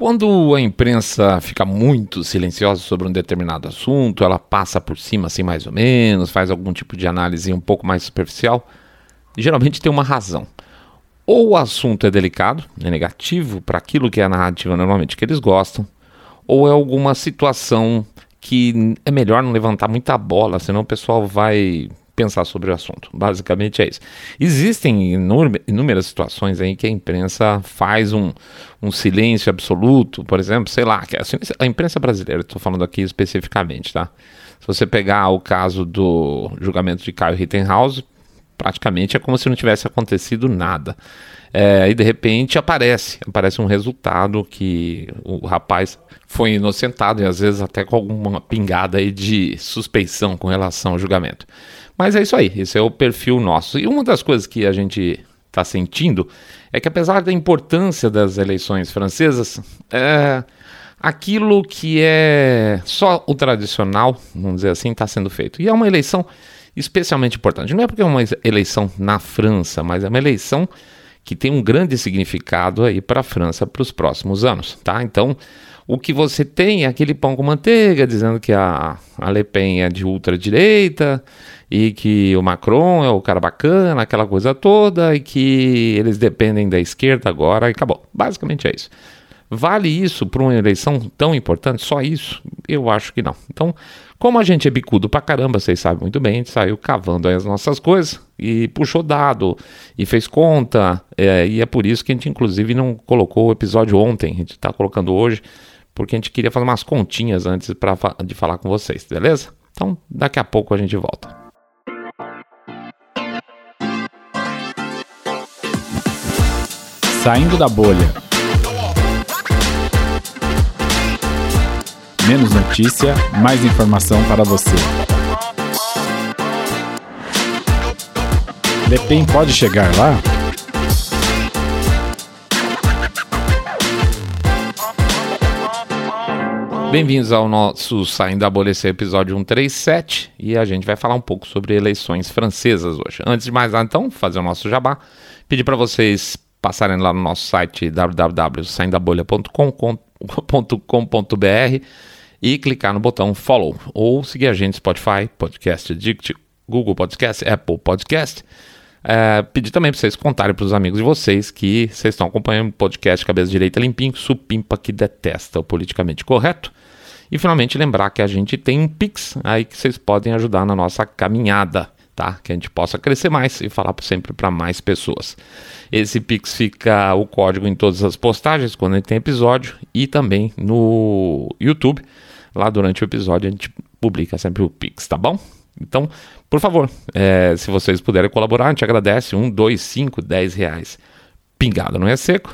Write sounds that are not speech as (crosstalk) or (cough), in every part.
Quando a imprensa fica muito silenciosa sobre um determinado assunto, ela passa por cima assim mais ou menos, faz algum tipo de análise um pouco mais superficial, geralmente tem uma razão. Ou o assunto é delicado, é negativo para aquilo que é a narrativa normalmente que eles gostam, ou é alguma situação que é melhor não levantar muita bola, senão o pessoal vai pensar sobre o assunto. Basicamente é isso. Existem inúmeras situações aí que a imprensa faz um, um silêncio absoluto, por exemplo, sei lá, a imprensa brasileira, estou falando aqui especificamente, tá? Se você pegar o caso do julgamento de Caio Rittenhouse, praticamente é como se não tivesse acontecido nada. É, e de repente aparece, aparece um resultado que o rapaz foi inocentado e às vezes até com alguma pingada aí de suspeição com relação ao julgamento. Mas é isso aí, esse é o perfil nosso. E uma das coisas que a gente está sentindo é que, apesar da importância das eleições francesas, é, aquilo que é só o tradicional, vamos dizer assim, está sendo feito. E é uma eleição especialmente importante. Não é porque é uma eleição na França, mas é uma eleição que tem um grande significado aí para a França para os próximos anos, tá? Então, o que você tem é aquele pão com manteiga dizendo que a, a Le Pen é de ultradireita e que o Macron é o cara bacana, aquela coisa toda, e que eles dependem da esquerda agora e acabou. Basicamente é isso. Vale isso para uma eleição tão importante? Só isso? Eu acho que não. Então, como a gente é bicudo pra caramba, vocês sabem muito bem, a gente saiu cavando as nossas coisas e puxou dado e fez conta, é, e é por isso que a gente, inclusive, não colocou o episódio ontem, a gente está colocando hoje, porque a gente queria fazer umas continhas antes pra, de falar com vocês, beleza? Então, daqui a pouco a gente volta. Saindo da bolha. Menos notícia, mais informação para você. Le Pen pode chegar lá? Bem-vindos ao nosso Saindo da Bolha, esse é episódio 137, e a gente vai falar um pouco sobre eleições francesas hoje. Antes de mais nada, então, fazer o nosso jabá, pedir para vocês passarem lá no nosso site www.saindabolha.com.br e clicar no botão follow ou seguir a gente Spotify, Podcast Addict, Google Podcast, Apple Podcast. É, pedir também para vocês contarem para os amigos de vocês que vocês estão acompanhando o podcast Cabeça Direita Limpinho, supimpa que detesta o politicamente correto. E finalmente lembrar que a gente tem um Pix aí que vocês podem ajudar na nossa caminhada tá? Que a gente possa crescer mais e falar sempre para mais pessoas. Esse Pix fica o código em todas as postagens quando a gente tem episódio e também no YouTube. Lá durante o episódio a gente publica sempre o Pix, tá bom? Então, por favor, é, se vocês puderem colaborar, a gente agradece. Um, dois, cinco, dez reais. Pingado não é seco.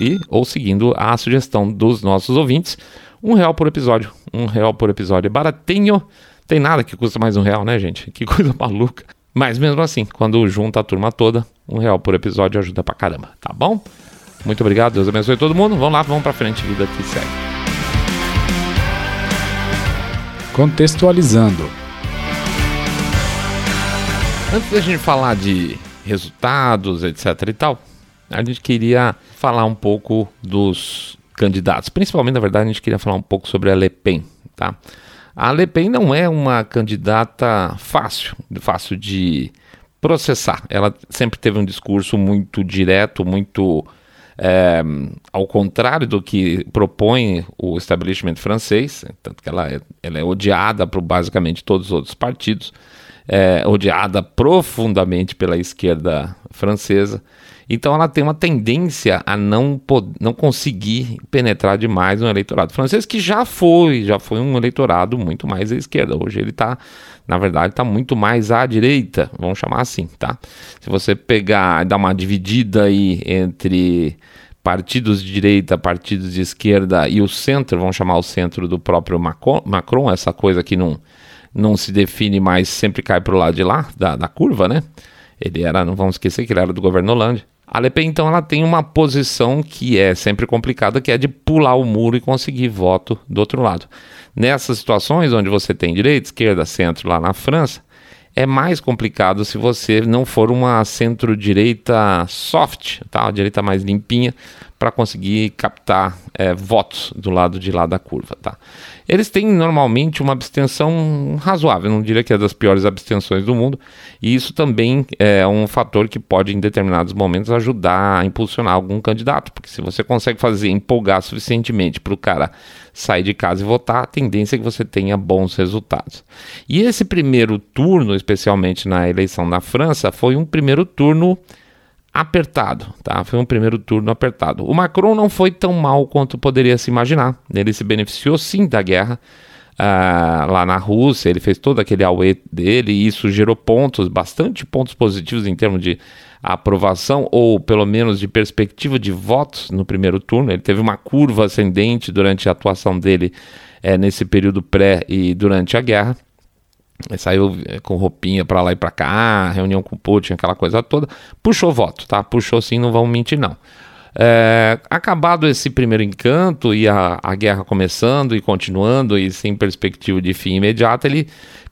E, ou seguindo a sugestão dos nossos ouvintes, um real por episódio. Um real por episódio é baratinho. Tem nada que custa mais um real, né, gente? Que coisa (laughs) maluca. Mas mesmo assim, quando junta a turma toda, um real por episódio ajuda pra caramba, tá bom? Muito obrigado, Deus abençoe todo mundo. Vamos lá, vamos pra frente, vida que segue. Contextualizando. Antes da gente falar de resultados, etc e tal, a gente queria falar um pouco dos candidatos. Principalmente, na verdade, a gente queria falar um pouco sobre a Le Pen, tá? A Le Pen não é uma candidata fácil, fácil de processar. Ela sempre teve um discurso muito direto, muito é, ao contrário do que propõe o establishment francês, tanto que ela é, ela é odiada por basicamente todos os outros partidos, é, odiada profundamente pela esquerda francesa. Então ela tem uma tendência a não, não conseguir penetrar demais no eleitorado francês, que já foi, já foi um eleitorado muito mais à esquerda. Hoje ele está, na verdade, está muito mais à direita, vamos chamar assim, tá? Se você pegar dar uma dividida aí entre partidos de direita, partidos de esquerda e o centro, vamos chamar o centro do próprio Macron, essa coisa que não, não se define mais, sempre cai para o lado de lá, da, da curva, né? Ele era, não vamos esquecer que ele era do governo Hollande. A Le Pen, então, ela tem uma posição que é sempre complicada, que é de pular o muro e conseguir voto do outro lado. Nessas situações onde você tem direita, esquerda, centro lá na França, é mais complicado se você não for uma centro-direita soft, tá? Uma direita mais limpinha, para conseguir captar é, votos do lado de lá da curva, tá? Eles têm normalmente uma abstenção razoável, não diria que é das piores abstenções do mundo, e isso também é um fator que pode, em determinados momentos, ajudar a impulsionar algum candidato, porque se você consegue fazer empolgar suficientemente para o cara sair de casa e votar, a tendência é que você tenha bons resultados. E esse primeiro turno, especialmente na eleição na França, foi um primeiro turno apertado, tá? Foi um primeiro turno apertado. O Macron não foi tão mal quanto poderia se imaginar. Ele se beneficiou sim da guerra uh, lá na Rússia. Ele fez todo aquele auê dele e isso gerou pontos, bastante pontos positivos em termos de aprovação ou pelo menos de perspectiva de votos no primeiro turno. Ele teve uma curva ascendente durante a atuação dele é, nesse período pré e durante a guerra. Ele saiu eh, com roupinha para lá e para cá, reunião com o Putin, aquela coisa toda. Puxou voto, tá? Puxou sim, não vão mentir, não. É, acabado esse primeiro encanto e a, a guerra começando e continuando e sem perspectiva de fim imediato, ele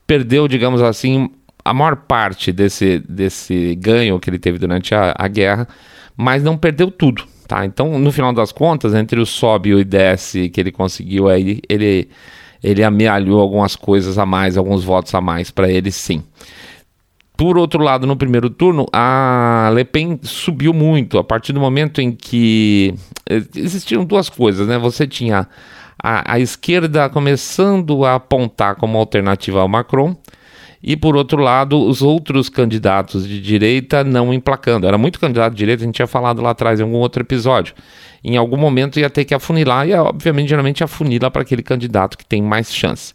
perdeu, digamos assim, a maior parte desse, desse ganho que ele teve durante a, a guerra, mas não perdeu tudo, tá? Então, no final das contas, entre o sobe e o desce que ele conseguiu aí, ele ele amealhou algumas coisas a mais, alguns votos a mais para ele sim. Por outro lado, no primeiro turno, a Le Pen subiu muito a partir do momento em que eh, existiam duas coisas, né? Você tinha a, a esquerda começando a apontar como alternativa ao Macron, e por outro lado, os outros candidatos de direita não emplacando. Era muito candidato de direita, a gente tinha falado lá atrás em algum outro episódio em algum momento ia ter que afunilar, e obviamente geralmente afunila para aquele candidato que tem mais chance.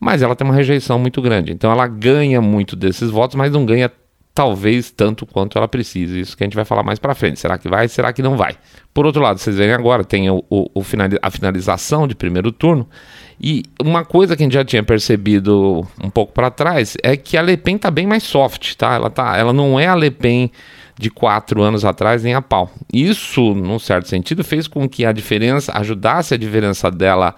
Mas ela tem uma rejeição muito grande, então ela ganha muito desses votos, mas não ganha talvez tanto quanto ela precisa. Isso que a gente vai falar mais para frente. Será que vai? Será que não vai? Por outro lado, vocês veem agora, tem o, o, o a finalização de primeiro turno. E uma coisa que a gente já tinha percebido um pouco para trás é que a Le Pen tá bem mais soft, tá? Ela, tá, ela não é a Le Pen de quatro anos atrás nem a pau. Isso, num certo sentido, fez com que a diferença, ajudasse a diferença dela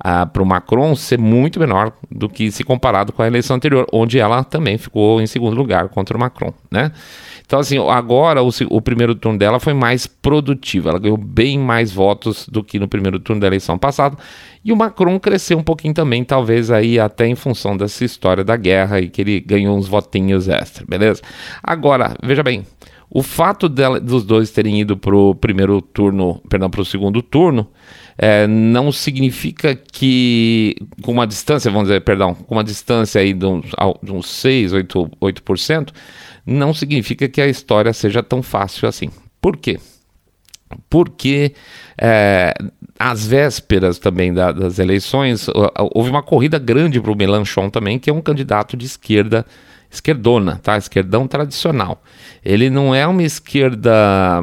uh, para o Macron ser muito menor do que se comparado com a eleição anterior, onde ela também ficou em segundo lugar contra o Macron, né? Então, assim, agora o, o, primeiro turno dela foi mais produtivo, ela ganhou bem mais votos do que no primeiro turno da eleição passada, e o Macron cresceu um pouquinho também, talvez aí até em função dessa história da guerra e que ele ganhou uns votinhos extra, beleza? Agora, veja bem, o fato dela, dos dois terem ido para o primeiro turno, perdão, para o segundo turno, é, não significa que, com uma distância, vamos dizer, perdão, com uma distância aí de uns, de uns 6, 8, 8%, não significa que a história seja tão fácil assim. Por quê? Porque é, às vésperas também da, das eleições, houve uma corrida grande para o Melanchon também, que é um candidato de esquerda esquerdona, tá? Esquerdão tradicional. Ele não é uma esquerda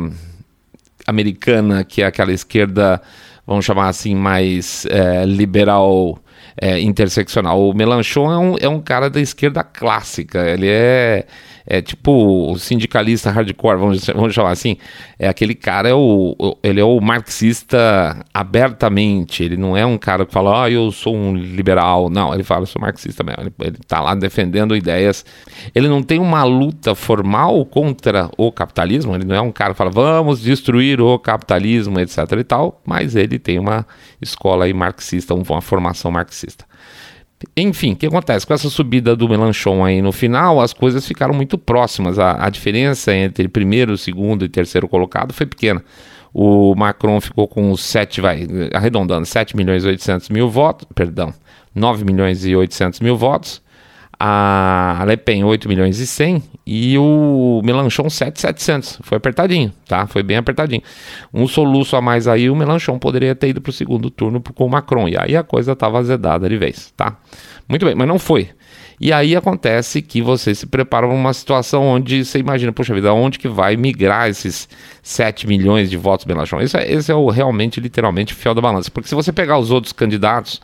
americana, que é aquela esquerda, vamos chamar assim, mais é, liberal, é, interseccional. O Melanchon é um, é um cara da esquerda clássica. Ele é é tipo o sindicalista hardcore, vamos, vamos chamar assim. É aquele cara, é o, ele é o marxista abertamente. Ele não é um cara que fala, ah, eu sou um liberal. Não, ele fala, eu sou marxista mesmo. Ele, ele tá lá defendendo ideias. Ele não tem uma luta formal contra o capitalismo. Ele não é um cara que fala, vamos destruir o capitalismo, etc e tal. Mas ele tem uma escola aí marxista, uma formação marxista. Enfim, o que acontece? Com essa subida do Melanchon aí no final, as coisas ficaram muito próximas. A, a diferença entre primeiro, segundo e terceiro colocado foi pequena. O Macron ficou com 7, vai, arredondando, 7 milhões e 800 mil votos, perdão, 9 milhões e 800 mil votos a Le Pen 8 milhões e 100 e o Melanchon 7,700. Foi apertadinho, tá? Foi bem apertadinho. Um soluço a mais aí, o Melanchon poderia ter ido para o segundo turno com o Macron. E aí a coisa estava azedada de vez, tá? Muito bem, mas não foi. E aí acontece que você se prepara para uma situação onde você imagina, poxa vida, onde que vai migrar esses 7 milhões de votos Melanchon? Esse é, esse é o realmente, literalmente, fiel da balança. Porque se você pegar os outros candidatos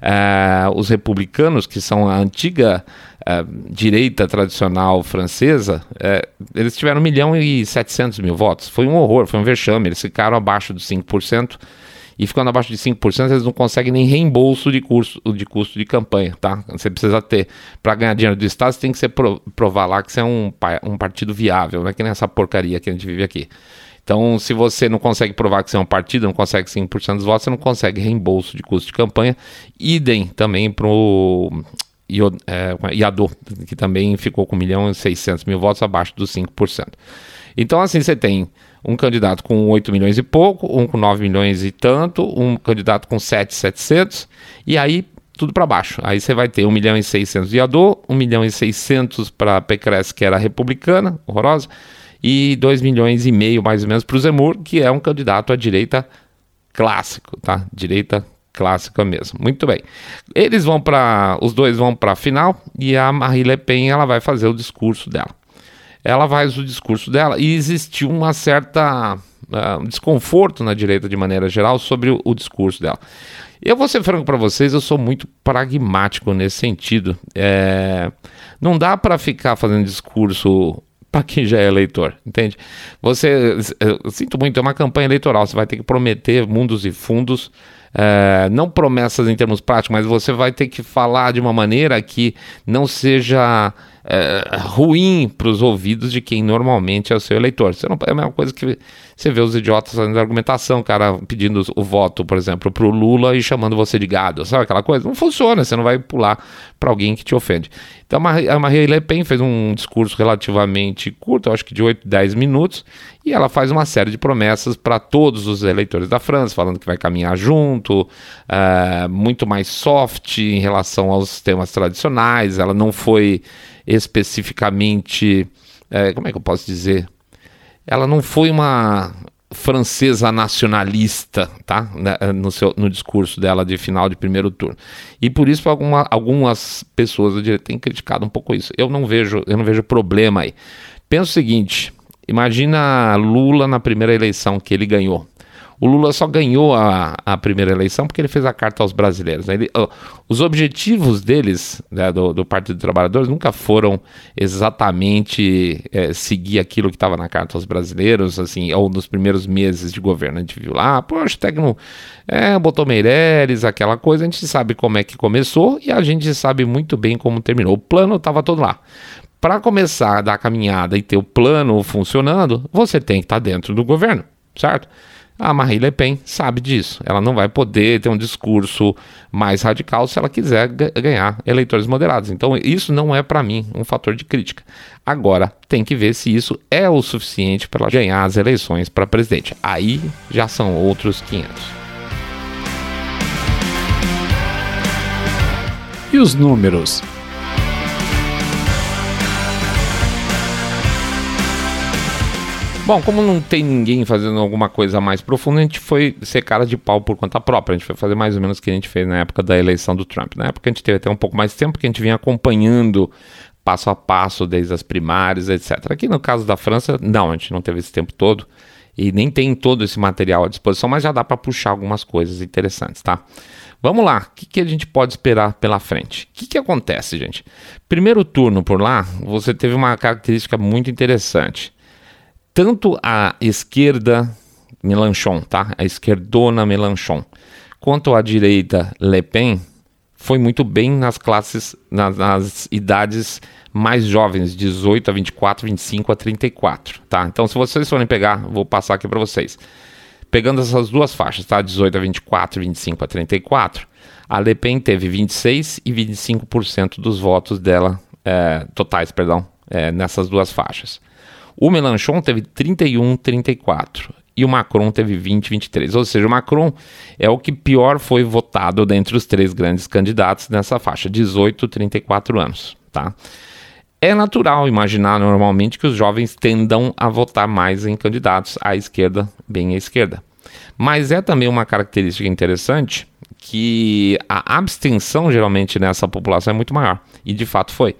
Uh, os republicanos, que são a antiga uh, direita tradicional francesa, uh, eles tiveram 1 milhão e 700 mil votos. Foi um horror, foi um vexame. Eles ficaram abaixo dos 5%. E ficando abaixo de 5%, eles não conseguem nem reembolso de, curso, de custo de campanha, tá? Você precisa ter, para ganhar dinheiro do Estado, você tem que provar lá que você é um, um partido viável, não é que nem essa porcaria que a gente vive aqui. Então, se você não consegue provar que você é um partido, não consegue 5% dos votos, você não consegue reembolso de custo de campanha. Idem também para o é, Iador, que também ficou com 1 milhão e 600 mil votos abaixo dos 5%. Então, assim, você tem um candidato com 8 milhões e pouco, um com 9 milhões e tanto, um candidato com 7,700, e aí tudo para baixo. Aí você vai ter 1 milhão e 600 de Iador, 1 milhão e 600 para a PCRES, que era republicana, horrorosa, e 2 milhões e meio mais ou menos para o Zemur, que é um candidato à direita clássico, tá? Direita clássica mesmo. Muito bem. Eles vão para os dois vão para a final e a Marie Le Pen ela vai fazer o discurso dela. Ela faz o discurso dela e existiu uma certa uh, desconforto na direita de maneira geral sobre o, o discurso dela. Eu vou ser franco para vocês, eu sou muito pragmático nesse sentido. É, não dá para ficar fazendo discurso para quem já é eleitor, entende? Você, eu sinto muito, é uma campanha eleitoral, você vai ter que prometer mundos e fundos, é, não promessas em termos práticos, mas você vai ter que falar de uma maneira que não seja é, ruim para os ouvidos de quem normalmente é o seu eleitor. Você não, é a mesma coisa que você vê os idiotas fazendo argumentação, cara pedindo o voto, por exemplo, para o Lula e chamando você de gado, sabe aquela coisa? Não funciona, você não vai pular para alguém que te ofende. Então a Marie Le Pen fez um discurso relativamente curto, acho que de 8, 10 minutos, e ela faz uma série de promessas para todos os eleitores da França, falando que vai caminhar junto, é, muito mais soft em relação aos temas tradicionais, ela não foi especificamente. É, como é que eu posso dizer? Ela não foi uma francesa nacionalista, tá? Né, no, seu, no discurso dela de final de primeiro turno. E por isso alguma, algumas pessoas da direita têm criticado um pouco isso. Eu não vejo, eu não vejo problema aí. Pensa o seguinte: imagina Lula na primeira eleição que ele ganhou. O Lula só ganhou a, a primeira eleição porque ele fez a carta aos brasileiros. Né? Ele, os objetivos deles, né, do, do, Partido dos Trabalhadores, nunca foram exatamente é, seguir aquilo que estava na carta aos brasileiros, assim, ou nos primeiros meses de governo. A gente viu lá, poxa, Tecno é, botou Meirelles, aquela coisa, a gente sabe como é que começou e a gente sabe muito bem como terminou. O plano estava todo lá para começar a dar a caminhada e ter o plano funcionando, você tem que estar tá dentro do governo, certo? A Marie Le Pen sabe disso. Ela não vai poder ter um discurso mais radical se ela quiser ganhar eleitores moderados. Então, isso não é para mim um fator de crítica. Agora, tem que ver se isso é o suficiente para ela ganhar as eleições para presidente. Aí já são outros 500. E os números? Bom, como não tem ninguém fazendo alguma coisa mais profunda, a gente foi ser cara de pau por conta própria. A gente foi fazer mais ou menos o que a gente fez na época da eleição do Trump. Na época a gente teve até um pouco mais de tempo, porque a gente vinha acompanhando passo a passo desde as primárias, etc. Aqui no caso da França, não, a gente não teve esse tempo todo e nem tem todo esse material à disposição, mas já dá para puxar algumas coisas interessantes, tá? Vamos lá, o que, que, a gente pode esperar pela frente? O que, que acontece, gente? Primeiro turno por lá, você teve uma característica muito interessante tanto a esquerda Melanchon, tá? A esquerdona Melanchon, quanto a direita Le Pen foi muito bem nas classes, nas, nas, idades mais jovens, 18 a 24, 25 a 34, tá? Então, se vocês forem pegar, vou passar aqui para vocês. Pegando essas duas faixas, tá? 18 a 24, 25 a 34, a Le Pen teve 26 e 25% dos votos dela, é, totais, perdão, é, nessas duas faixas. O Melanchon teve 31, 34 e o Macron teve 20, 23. Ou seja, o Macron é o que pior foi votado dentre os três grandes candidatos nessa faixa, 18, 34 anos, tá? É natural imaginar normalmente que os jovens tendam a votar mais em candidatos à esquerda, bem à esquerda. Mas é também uma característica interessante que a abstenção geralmente nessa população é muito maior, e de fato foi.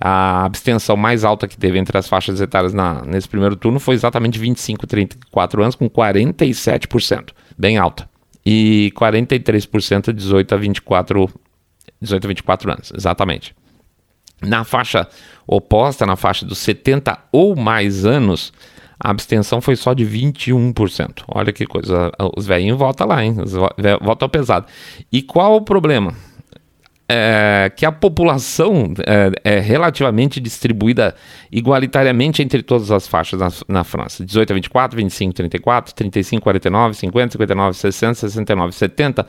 A abstenção mais alta que teve entre as faixas etárias na, nesse primeiro turno foi exatamente 25 34 anos, com 47%, bem alta. E 43% 18 a 24, 18 a 24 anos, exatamente. Na faixa oposta, na faixa dos 70 ou mais anos, a abstenção foi só de 21%. Olha que coisa, os velhinhos votam lá, hein? Votam pesado. E qual o problema? É, que a população é, é, relativamente distribuída igualitariamente entre todas as faixas na, na, França: 18 a 24, 25 a 34, 35 a 49, 50, 59, 60, 69, 70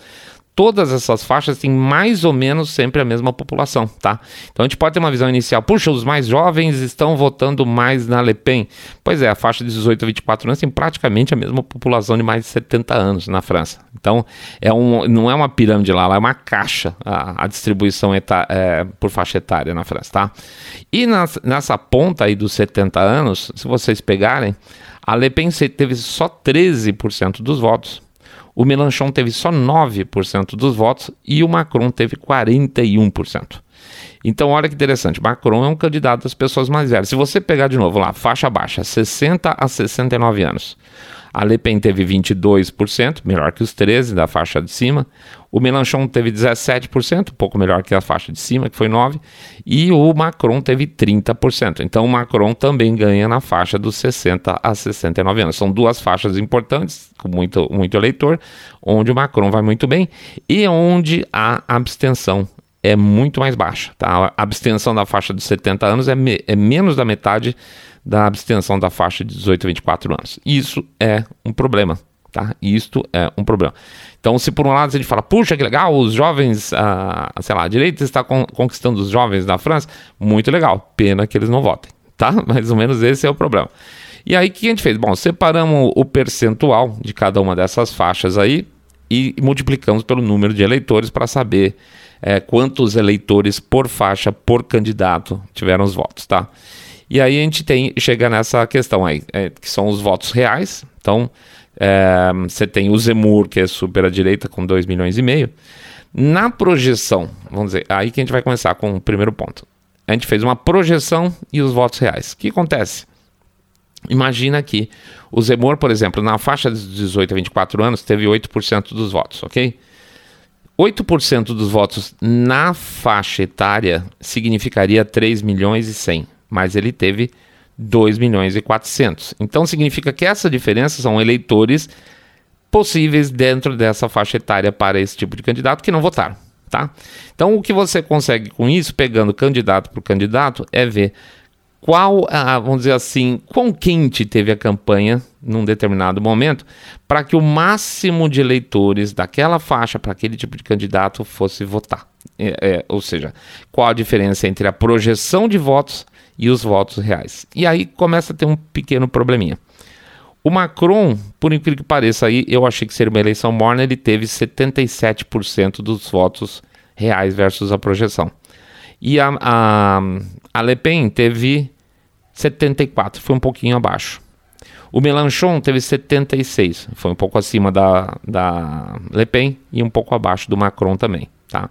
todas essas faixas têm mais ou menos sempre a mesma população, tá? Então a gente pode ter uma visão inicial, puxa, os mais jovens estão votando mais na Le Pen. Pois é, a faixa de 18 a 24 anos tem praticamente a mesma população de mais de 70 anos na França. Então é um, não é uma pirâmide lá, lá é uma caixa a, a distribuição é, por faixa etária na França, tá? E nas, nessa ponta aí dos 70 anos, se vocês pegarem, a Le Pen teve só 13% dos votos o Melanchon teve só 9% dos votos e o Macron teve 41%. Então, olha que interessante, Macron é um candidato das pessoas mais velhas. Se você pegar de novo lá, faixa baixa, 60 a 69 anos. A Le Pen teve 22%, melhor que os 13% da faixa de cima. O Mélenchon teve 17%, um pouco melhor que a faixa de cima, que foi 9%. E o Macron teve 30%. Então o Macron também ganha na faixa dos 60 a 69 anos. São duas faixas importantes, com muito, muito eleitor, onde o Macron vai muito bem e onde a abstenção é muito mais baixa. Tá? A abstenção da faixa dos 70 anos é, me, é menos da metade da abstenção da faixa de 18 a 24 anos. Isso é um problema, tá? Isto é um problema. Então, se por um lado a gente fala, puxa, que legal, os jovens, ah, sei lá, a direita está con conquistando os jovens da França, muito legal, pena que eles não votem, tá? (laughs) Mais ou menos esse é o problema. E aí, o que a gente fez? Bom, separamos o percentual de cada uma dessas faixas aí e multiplicamos pelo número de eleitores para saber é, quantos eleitores por faixa, por candidato tiveram os votos, tá? E aí a gente tem, chega nessa questão aí, é, que são os votos reais. Então, é, você tem o Zemur, que é super à direita, com 2 milhões e meio. Na projeção, vamos dizer, aí que a gente vai começar com o primeiro ponto. A gente fez uma projeção e os votos reais. O que acontece? Imagina que o Zemur, por exemplo, na faixa de 18 a 24 anos, teve 8% dos votos, ok? 8% dos votos na faixa etária significaria 3 milhões e 100 mas ele teve 2 milhões e 400. Então significa que essa diferença são eleitores possíveis dentro dessa faixa etária para esse tipo de candidato que não votaram, tá? Então o que você consegue com isso, pegando candidato por candidato, é ver qual, ah, vamos dizer assim, quão quente teve a campanha num determinado momento, para que o máximo de eleitores daquela faixa para aquele tipo de candidato fosse votar. É, é, ou seja, qual a diferença entre a projeção de votos e os votos reais. E aí começa a ter um pequeno probleminha. O Macron, por incrível que pareça, aí eu achei que seria uma eleição morna, ele teve 77% dos votos reais versus a projeção. E a, a, a Le Pen teve 74, foi um pouquinho abaixo. O Mélenchon teve 76, foi um pouco acima da, da Le Pen e um pouco abaixo do Macron também, tá?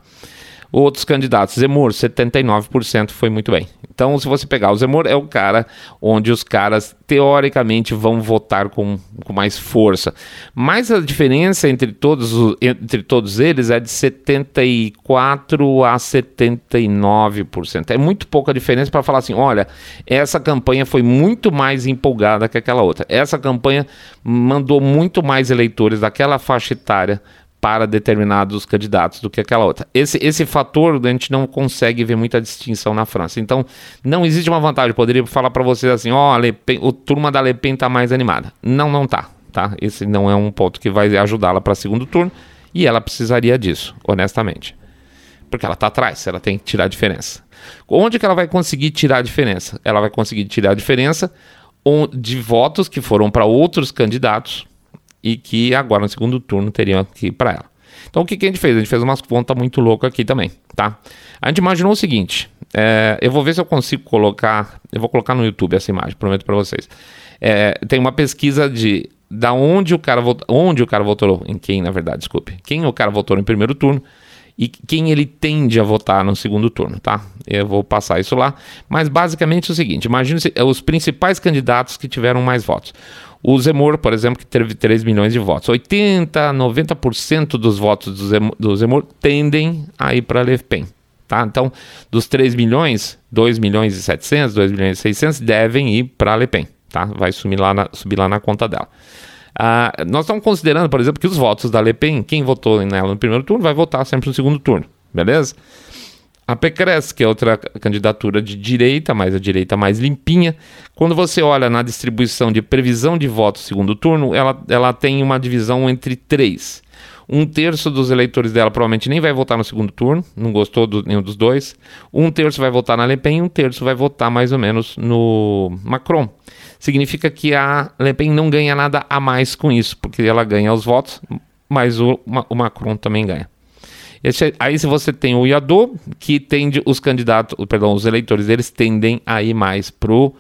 Outros candidatos, Zemmour, 79% foi muito bem. Então, se você pegar o Zemmour, é o cara onde os caras, teoricamente, vão votar com, com mais força. Mas a diferença entre todos, entre todos eles é de 74% a 79%. É muito pouca diferença para falar assim: olha, essa campanha foi muito mais empolgada que aquela outra. Essa campanha mandou muito mais eleitores daquela faixa etária para determinados candidatos do que aquela outra. Esse, esse fator a gente não consegue ver muita distinção na França. Então, não existe uma vantagem. Poderia falar para vocês assim: ó, oh, o turma da Le Pen está mais animada. Não, não tá, tá? Esse não é um ponto que vai ajudá-la para segundo turno e ela precisaria disso, honestamente. Porque ela está atrás, ela tem que tirar a diferença. Onde que ela vai conseguir tirar a diferença? Ela vai conseguir tirar a diferença de votos que foram para outros candidatos e que agora no segundo turno teriam que ir para ela. Então o que, que, a gente fez? A gente fez umas contas muito loucas aqui também, tá? A gente imaginou o seguinte, é, eu vou ver se eu consigo colocar, eu vou colocar no YouTube essa imagem, prometo para vocês. É, tem uma pesquisa de da onde o cara votou, onde o cara votou, em quem na verdade, desculpe, quem o cara votou no primeiro turno e quem ele tende a votar no segundo turno, tá? Eu vou passar isso lá, mas basicamente é o seguinte, imagine os principais candidatos que tiveram mais votos. O Zemmour, por exemplo, que teve 3 milhões de votos. 80, 90% dos votos do Zemmour, do Zemmour tendem a ir para Le Pen. Tá? Então, dos 3 milhões, 2 milhões e 700, 2 milhões e 600 devem ir para Le Pen. Tá? Vai subir lá na, subir lá na conta dela. Uh, nós estamos considerando, por exemplo, que os votos da Le Pen, quem votou nela no primeiro turno, vai votar sempre no segundo turno. beleza? A Pécresse, que é outra candidatura de direita, mas a direita mais limpinha. Quando você olha na distribuição de previsão de votos segundo turno, ela, ela tem uma divisão entre três. Um terço dos eleitores dela provavelmente nem vai votar no segundo turno, não gostou de nenhum dos dois. Um terço vai votar na Le Pen um terço vai votar mais ou menos no Macron. Significa que a Le Pen não ganha nada a mais com isso, porque ela ganha os votos, mas o, o Macron também ganha. Esse, aí se você tem o Iadô, que tende os candidatos, perdão, os eleitores deles tendem a ir mais pro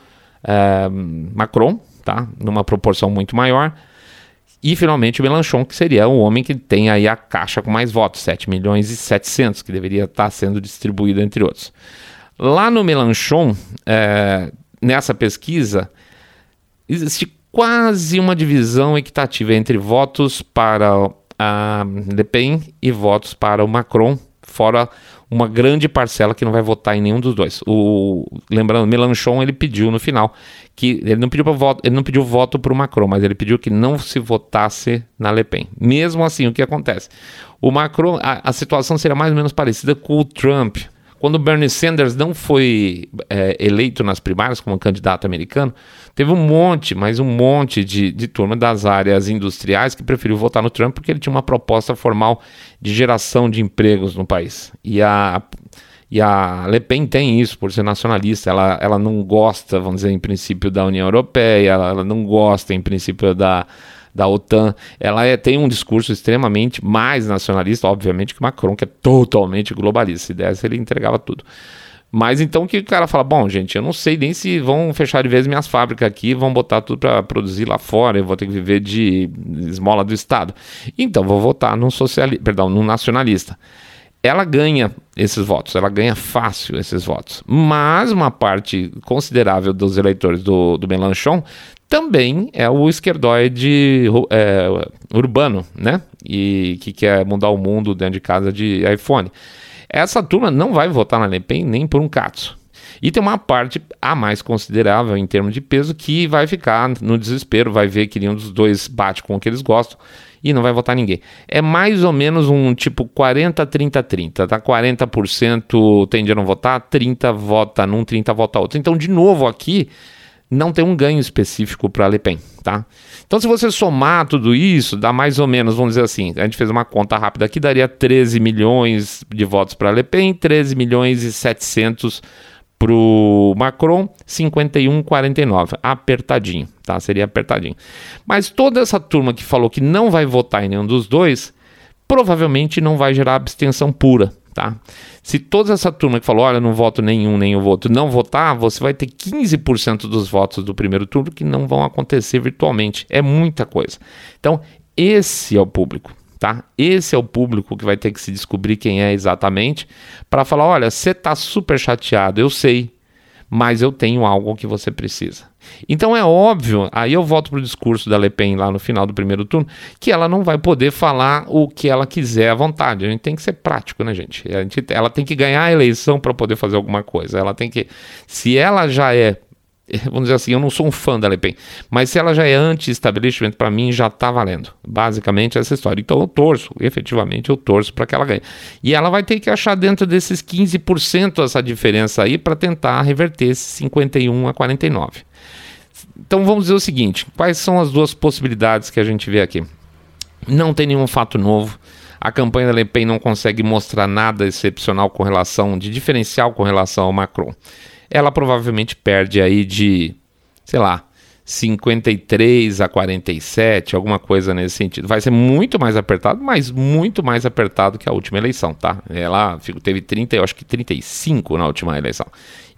é, Macron, tá? Numa proporção muito maior. E finalmente o Melanchon, que seria o homem que tem aí a caixa com mais votos, 7 milhões e 700, que deveria estar sendo distribuído entre outros. Lá no Melanchon, é, nessa pesquisa, existe quase uma divisão equitativa entre votos para a Le Pen e votos para o Macron, fora uma grande parcela que não vai votar em nenhum dos dois. O, lembrando, Melanchon ele pediu no final que ele não pediu para voto, ele não pediu voto para o Macron, mas ele pediu que não se votasse na Le Pen. Mesmo assim, o que acontece? O Macron, a, a situação seria mais ou menos parecida com o Trump. Quando Bernie Sanders não foi é, eleito nas primárias como candidato americano, teve um monte, mais um monte de, de turma das áreas industriais que preferiu votar no Trump porque ele tinha uma proposta formal de geração de empregos no país. E a, e a Le Pen tem isso, por ser nacionalista. Ela, ela não gosta, vamos dizer, em princípio, da União Europeia, ela, ela não gosta, em princípio, da da OTAN, ela é, tem um discurso extremamente mais nacionalista, obviamente, que Macron, que é totalmente globalista. Se desse, ele entregava tudo. Mas então que o cara fala: bom, gente, eu não sei nem se vão fechar de vez minhas fábricas aqui, vão botar tudo para produzir lá fora, eu vou ter que viver de esmola do Estado. Então vou votar num socialista, perdão, num nacionalista. Ela ganha esses votos, ela ganha fácil esses votos. Mas uma parte considerável dos eleitores do, do Melanchon também é o esquerdoide é, urbano, né? E que quer mudar o mundo dentro de casa de iPhone. Essa turma não vai votar na Le Pen nem por um cato. E tem uma parte a mais considerável em termos de peso que vai ficar no desespero, vai ver que nenhum dos dois bate com o que eles gostam e não vai votar ninguém. É mais ou menos um tipo 40, 30, 30, tá? 40% tende a não votar, 30 vota num, 30 vota outro. Então, de novo, aqui não tem um ganho específico para a Le Pen, tá? Então, se você somar tudo isso, dá mais ou menos, vamos dizer assim, a gente fez uma conta rápida aqui, daria 13 milhões de votos para a Le Pen, 13 milhões e 700 para o Macron, 51,49. Apertadinho, tá? Seria apertadinho. Mas toda essa turma que falou que não vai votar em nenhum dos dois, provavelmente não vai gerar abstenção pura, tá? Se toda essa turma que falou, olha, não voto nenhum, nem o voto, não votar, você vai ter 15% dos votos do primeiro turno que não vão acontecer virtualmente. É muita coisa. Então, esse é o público, tá? Esse é o público que vai ter que se descobrir quem é exatamente para falar, olha, você tá super chateado, eu sei, mas eu tenho algo que você precisa. Então é óbvio, aí eu volto para o discurso da Le Pen lá no final do primeiro turno, que ela não vai poder falar o que ela quiser à vontade. A gente tem que ser prático, né, gente? Gente ela tem que ganhar a eleição para poder fazer alguma coisa. Ela tem que. Se ela já é (laughs) vamos dizer assim, eu não sou um fã da Le Pen, mas se ela já é anti-establishment, para mim já está valendo. Basicamente essa história. Então eu torço, efetivamente eu torço para que ela ganhe. E ela vai ter que achar dentro desses 15% essa diferença aí para tentar reverter esse 51 a 49. Então vamos dizer o seguinte: quais são as duas possibilidades que a gente vê aqui? Não tem nenhum fato novo. A campanha da Le Pen não consegue mostrar nada excepcional com relação, de diferencial com relação ao Macron ela provavelmente perde aí de, sei lá, 53 a 47, alguma coisa nesse sentido. Vai ser muito mais apertado, mas muito mais apertado que a última eleição, tá? Ela teve 30, eu acho que 35 na última eleição.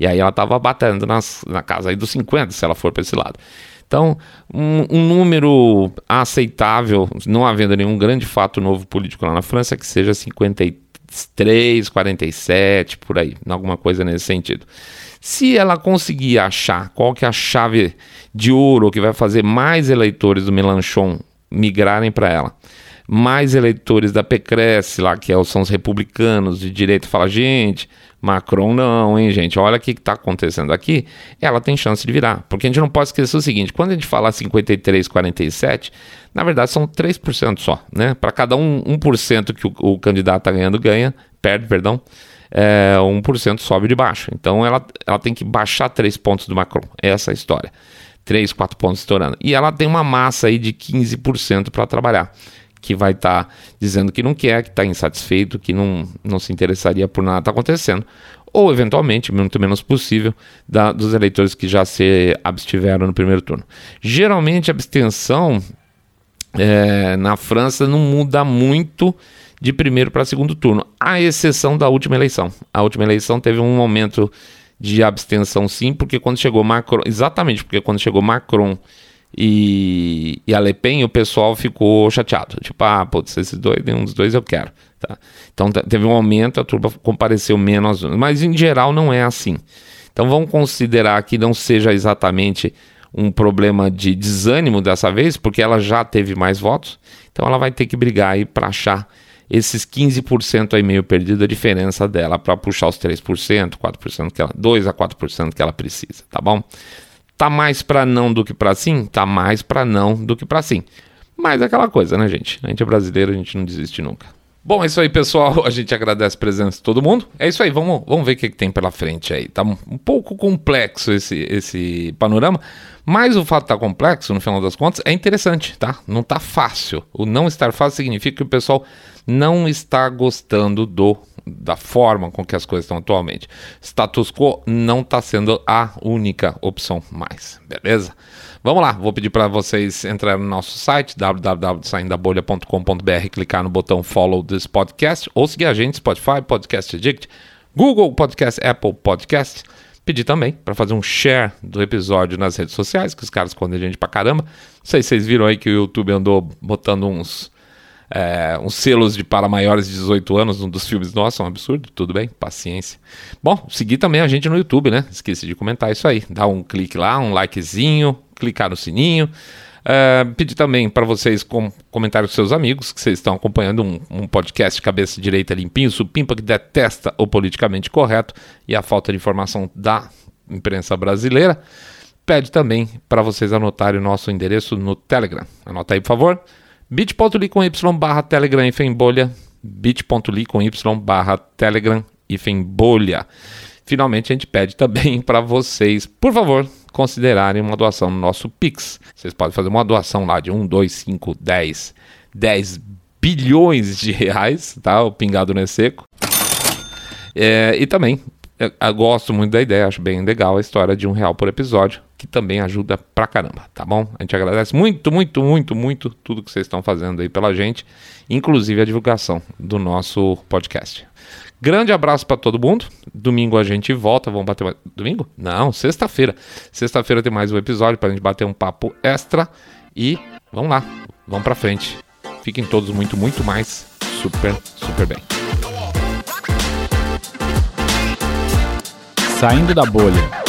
E aí ela estava batendo nas, na casa aí dos 50, se ela for para esse lado. Então, um, um, número aceitável, não havendo nenhum grande fato novo político lá na França, que seja 53, 47, por aí, alguma coisa nesse sentido. Se ela conseguir achar qual que é a chave de ouro que vai fazer mais eleitores do Melanchon migrarem para ela, mais eleitores da Pécresse lá, que é são os republicanos de direito, fala, gente, Macron não, hein, gente, olha o que está acontecendo aqui, ela tem chance de virar. Porque a gente não pode esquecer o seguinte, quando a gente fala 53, 47, na verdade são 3% só, né? Para cada um, 1% que o, o candidato está ganhando, ganha perde, perdão, é, 1% sobe de baixo. Então ela, ela tem que baixar 3 pontos do Macron. Essa é a história. 3, 4 pontos estourando. E ela tem uma massa aí de 15% para trabalhar, que vai estar tá dizendo que não quer, que está insatisfeito, que não, não se interessaria por nada que está acontecendo. Ou, eventualmente, muito menos possível, da, dos eleitores que já se abstiveram no primeiro turno. Geralmente, a abstenção é, na França não muda muito de primeiro para segundo turno, à exceção da última eleição. A última eleição teve um momento de abstenção, sim, porque quando chegou Macron, exatamente porque quando chegou Macron e, e a Le Pen, o pessoal ficou chateado. Tipo, ah, putz, esses dois, nenhum dos dois eu quero. Tá? Então teve um aumento, a turma compareceu menos, mas em geral não é assim. Então vamos considerar que não seja exatamente um problema de desânimo dessa vez, porque ela já teve mais votos, então ela vai ter que brigar aí para achar esses 15% aí meio perdido, a diferença dela para puxar os 3%, 4% que ela, 2 a 4% que ela precisa, tá bom? Tá mais para não do que para sim? Tá mais para não do que para sim. Mas é aquela coisa, né, gente? A gente é brasileiro, a gente não desiste nunca. Bom, é isso aí, pessoal. (laughs) A gente agradece a presença de todo mundo. É isso aí, vamos, vamos ver o que, que tem pela frente aí. Tá um pouco complexo esse, esse panorama, mas o fato de estar tá complexo, no final das contas, é interessante, tá? Não tá fácil. O não estar fácil significa que o pessoal não está gostando do da forma com que as coisas estão atualmente. Status quo não está sendo a única opção mais, beleza? Vamos lá, vou pedir para vocês entrarem no nosso site www.saindabolha.com.br, clicar no botão follow this podcast ou seguir a gente Spotify, Podcast Addict, Google Podcast, Apple Podcast. Pedir também para fazer um share do episódio nas redes sociais, que os caras escondem gente pra caramba. Não sei se vocês viram aí que o YouTube andou botando uns é, uns selos de para maiores de 18 anos, um dos filmes nossos, é um absurdo, tudo bem, paciência. Bom, seguir também a gente no YouTube, né? Esqueci de comentar isso aí. Dá um clique lá, um likezinho, clicar no sininho. É, pedir também para vocês com, comentar com seus amigos que vocês estão acompanhando um, um podcast cabeça direita limpinho, supimpa que detesta o politicamente correto e a falta de informação da imprensa brasileira. Pede também para vocês anotarem o nosso endereço no Telegram. Anota aí, por favor bit.ly com y barra telegram e bolha, bit.ly com y barra telegram e bolha. Finalmente a gente pede também para vocês, por favor, considerarem uma doação no nosso Pix. Vocês podem fazer uma doação lá de 1, 2, 5, 10, 10 bilhões de reais, tá? O pingado não é seco. É, e também eu gosto muito da ideia, acho bem legal a história de um real por episódio, que também ajuda pra caramba, tá bom? A gente agradece muito, muito, muito, muito tudo que vocês estão fazendo aí pela gente, inclusive a divulgação do nosso podcast. Grande abraço para todo mundo. Domingo a gente volta. Vamos bater mais... Domingo? Não, sexta-feira. Sexta-feira tem mais um episódio pra gente bater um papo extra. E vamos lá, vamos pra frente. Fiquem todos muito, muito mais super, super bem. Saindo da bolha.